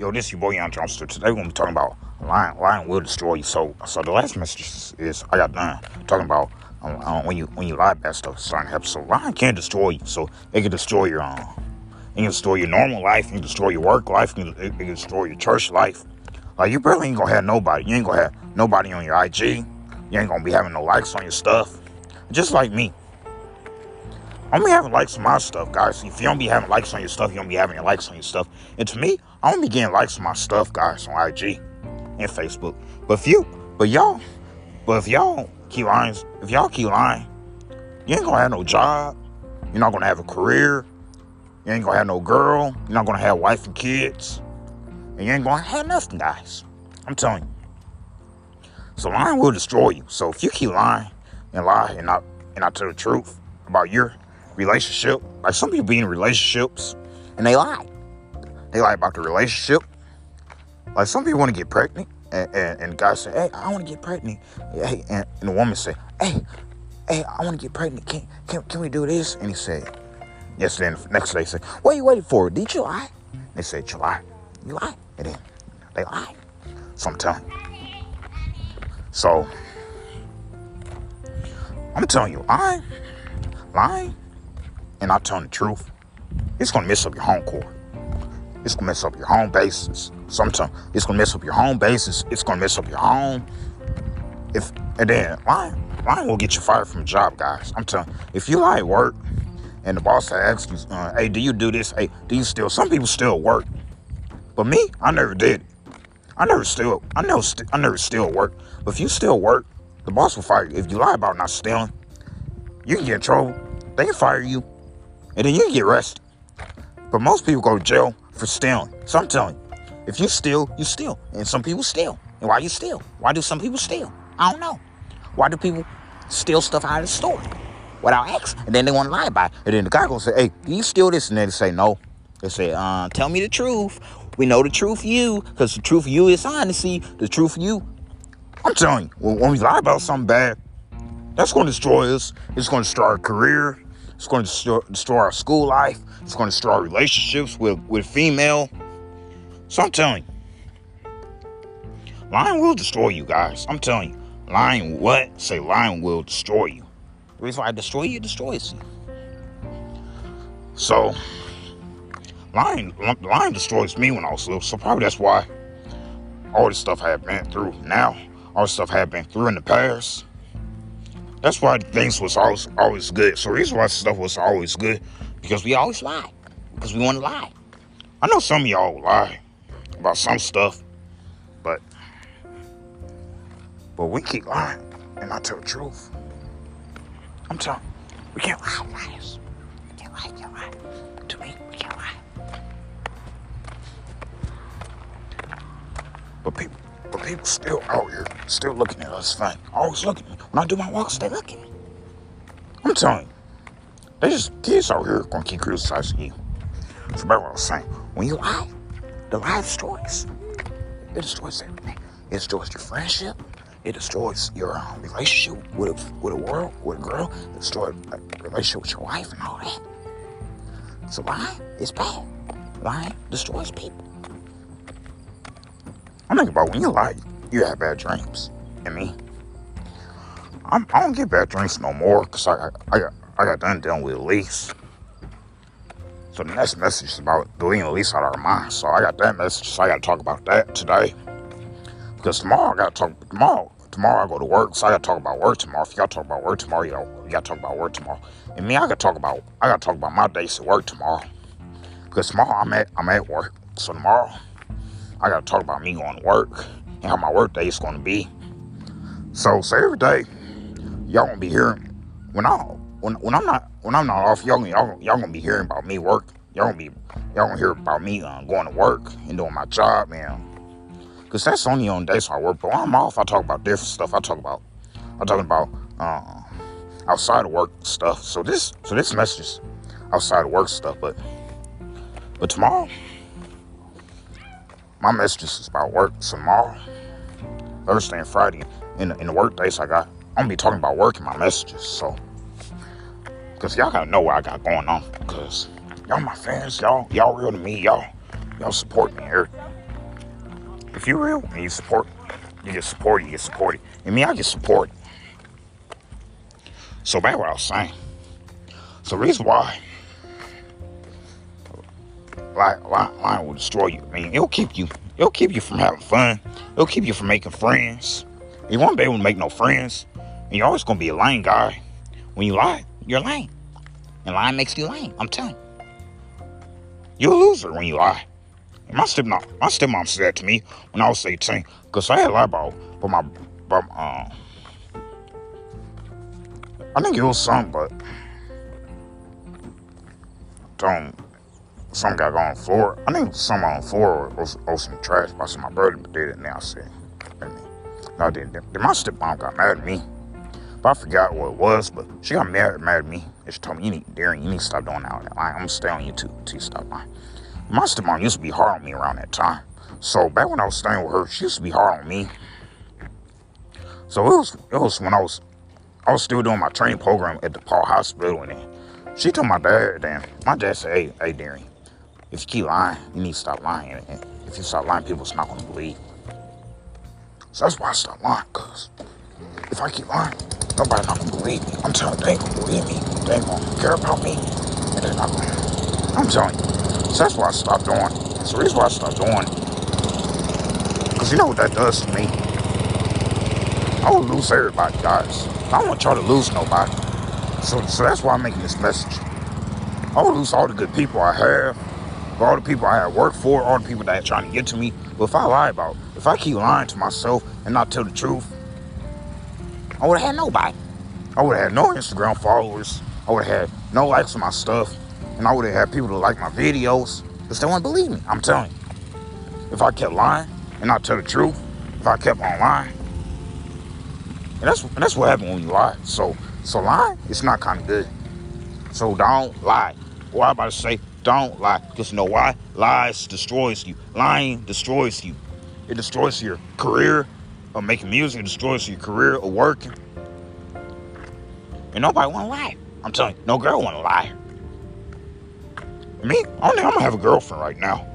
Yo, this is your boy Young Johnster. Today we're gonna be talking about lying. Lying will destroy you. So, so the last message is I got done talking about um, um, when you when you lie about stuff. Starting episode, lying can destroy you. So it can destroy your um, it can destroy your normal life. It can destroy your work life. It can, it can destroy your church life. Like you barely ain't gonna have nobody. You ain't gonna have nobody on your IG. You ain't gonna be having no likes on your stuff. Just like me. I'm be having likes on my stuff, guys. If you don't be having likes on your stuff, you don't be having your likes on your stuff. And to me, I don't be getting likes on my stuff, guys, on IG and Facebook. But if you, but y'all, but if y'all keep lying, if y'all keep lying, you ain't gonna have no job. You're not gonna have a career. You ain't gonna have no girl. You're not gonna have wife and kids. And you ain't gonna have nothing, guys. I'm telling you. So lying will destroy you. So if you keep lying and lie and not and not tell the truth about your relationship. Like some people be in relationships and they lie. They lie about the relationship. Like some people want to get pregnant and, and, and guys say, hey, I want to get pregnant. Hey, and, and the woman say, hey, hey, I want to get pregnant. Can, can, can we do this? And he said, yes. Then next day, he say, what are you waiting for? Did you lie? They said, you lie. You lie. And then they lie. So I'm telling you. So I'm telling you, I lying and not telling the truth, it's gonna mess up your home court. It's gonna mess up your home bases. Sometimes it's gonna mess up your home bases. It's gonna mess up your home. If and then lying, lying will get you fired from a job, guys. I'm telling. You, if you lie at work, and the boss asks you, uh, "Hey, do you do this? Hey, do you still?" Some people still work, but me, I never did. I never still. I never. St- I never still work. But if you still work, the boss will fire you. If you lie about not stealing, you can get in trouble. They can fire you and then you get arrested. But most people go to jail for stealing. So I'm telling you, if you steal, you steal. And some people steal. And why you steal? Why do some people steal? I don't know. Why do people steal stuff out of the store without asking? And then they want to lie about it. And then the guy gonna say, hey, do you steal this? And they say, no. They say, uh, tell me the truth. We know the truth you, because the truth you is honesty. The truth you. I'm telling you, when we lie about something bad, that's going to destroy us. It's going to destroy our career. It's going to destroy, our school life. It's going to destroy our relationships with, with female. So I'm telling you, lying will destroy you guys. I'm telling you, lying what? Say lying will destroy you. The reason why I destroy you, destroys you. So lying, lying destroys me when I was little. So probably that's why all the stuff I have been through now, all the stuff I have been through in the past that's why things was always always good. So reason why stuff was always good because we always lie because we want to lie. I know some of y'all lie about some stuff, but but we keep lying and not tell the truth. I'm telling we can't lie, liars. We can't lie, can't lie. To me, we can't lie. But people but people still out here, still looking at us funny. Always looking at. When I do my walks, they look at me. I'm telling you, they just kids out here gonna keep criticizing you. So remember what I was saying. When you lie, the lie destroys. It destroys everything. It destroys your friendship. It destroys your um, relationship with a, with a world, with a girl. It destroys a relationship with your wife and all that. So lying is bad. Lying destroys people. I'm thinking about when you lie, you have bad dreams. And me, I'm, I do not get bad dreams no more because I, I, got, I got done dealing with lease. So the next message is about deleting the lease out of our minds. So I got that message. So I got to talk about that today. Because tomorrow I got to talk, tomorrow, tomorrow I go to work. So I got to talk about work tomorrow. If you got to talk about work tomorrow, you, know, you got to talk about work tomorrow. And me, I got to talk about, I got to talk about my days at work tomorrow. Because tomorrow I'm at, I'm at work. So tomorrow I gotta talk about me going to work and how my work day is gonna be. So, so every day, y'all gonna be hearing when I when when I'm not when I'm not off, y'all y'all, y'all gonna be hearing about me work. Y'all gonna be y'all gonna hear about me uh, going to work and doing my job, man. Cause that's only on days I work. But when I'm off, I talk about different stuff. I talk about I'm talking about uh, outside of work stuff. So this so this message outside of work stuff. But but tomorrow my messages is about work tomorrow, Thursday and Friday. In the, in the work days I got, I'm gonna be talking about work in my messages. So, cause y'all gotta know what I got going on. Cause y'all my fans, y'all y'all real to me, y'all y'all support me here. if you're real and you support, you get supported, you get supported. And me, I get supported. So back what I was saying. So reason why lying, lying will destroy you. I mean, it'll keep you, it'll keep you from having fun. It'll keep you from making friends. You won't be able to make no friends. And you're always gonna be a lying guy. When you lie, you're lying. And lying makes you lame. I'm telling you. You're a loser when you lie. My stepmom, my stepmom said that to me when I was 18, because I had lied about, but my, but, um, I think it was some, but don't, some guy on the floor. I think some on the floor or, or, some trash by my brother did it. And I said, no, I didn't. My stepmom got mad at me. But I forgot what it was, but she got mad, mad at me. And she told me, you need, Darren, you need to stop doing that. I'm going to stay on YouTube until you stop lying. My stepmom used to be hard on me around that time. So back when I was staying with her, she used to be hard on me. So it was it was when I was I was still doing my training program at the Paul Hospital and then she told my dad then my dad said, Hey, hey Darren, if you keep lying, you need to stop lying. And if you stop lying, people's not gonna believe. So that's why I stopped lying, cause if I keep lying, nobody's not gonna believe me. I'm telling you, they ain't gonna believe me. They ain't gonna care about me. And they're not gonna I'm telling you. So that's why I stopped doing. That's the reason why I stopped doing. Because you know what that does to me? I will lose everybody, guys. I don't want y'all to lose nobody. So, so that's why I'm making this message. I will lose all the good people I have, all the people I have worked for, all the people that are trying to get to me. But if I lie about, if I keep lying to myself and not tell the truth, I would have had nobody. I would have had no Instagram followers. I would have had no likes on my stuff and I would have had people to like my videos, but they wouldn't believe me. I'm telling you. If I kept lying and not tell the truth, if I kept on lying, and that's and that's what happened when you lie. So so lying, it's not kind of good. So don't lie. What I'm about to say, don't lie. Because you know why? Lies destroys you. Lying destroys you. It destroys your career of making music. It destroys your career of working. And nobody want to lie. I'm telling you, no girl want to lie. Me, I don't think I'm gonna have a girlfriend right now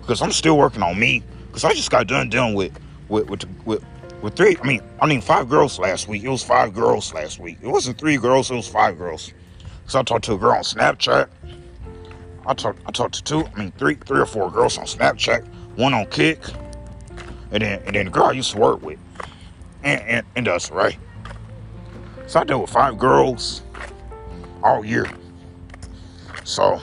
because I'm still working on me. Because I just got done dealing with with with with, with three. I mean, I mean five girls last week. It was five girls last week. It wasn't three girls. It was five girls. So I talked to a girl on Snapchat. I talked I talked to two. I mean three three or four girls on Snapchat. One on Kick, and then and then the girl I used to work with, and and, and us right. So I dealt with five girls all year. So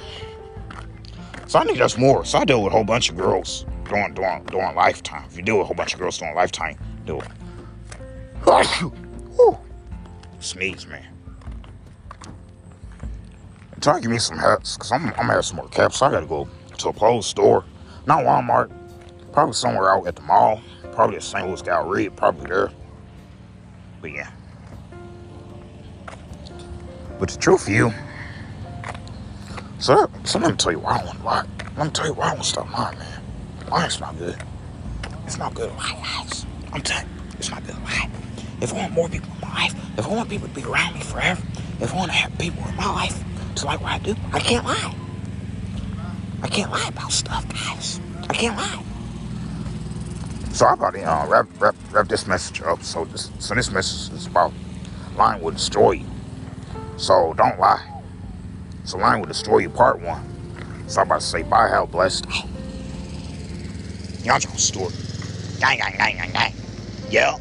so I think that's more. So I deal with a whole bunch of girls during during during lifetime. If you deal with a whole bunch of girls during lifetime, do it. Sneeze, man. Try to give me some hats, because I'm, I'm gonna have some more caps. So I gotta go to a clothes store. Not Walmart. Probably somewhere out at the mall. Probably at St. Louis Galleria. Probably there. But yeah. But the truth for you, so, so let me tell you why I want to lie. Let me tell you why I want to stop lying, man. Lying's not good. It's not good. Lie, lies. I'm telling you, it's not good. Lie. If I want more people in my life, if I want people to be around me forever, if I want to have people in my life like what I do, I can't lie. I can't lie about stuff, guys. I can't lie. So I'm about to uh, wrap, wrap, wrap this message up. So this, so this message is about lying will destroy you. So don't lie. So lying will destroy you, part one. So I'm about to say, bye, how blessed. Y'all just story. Yeah.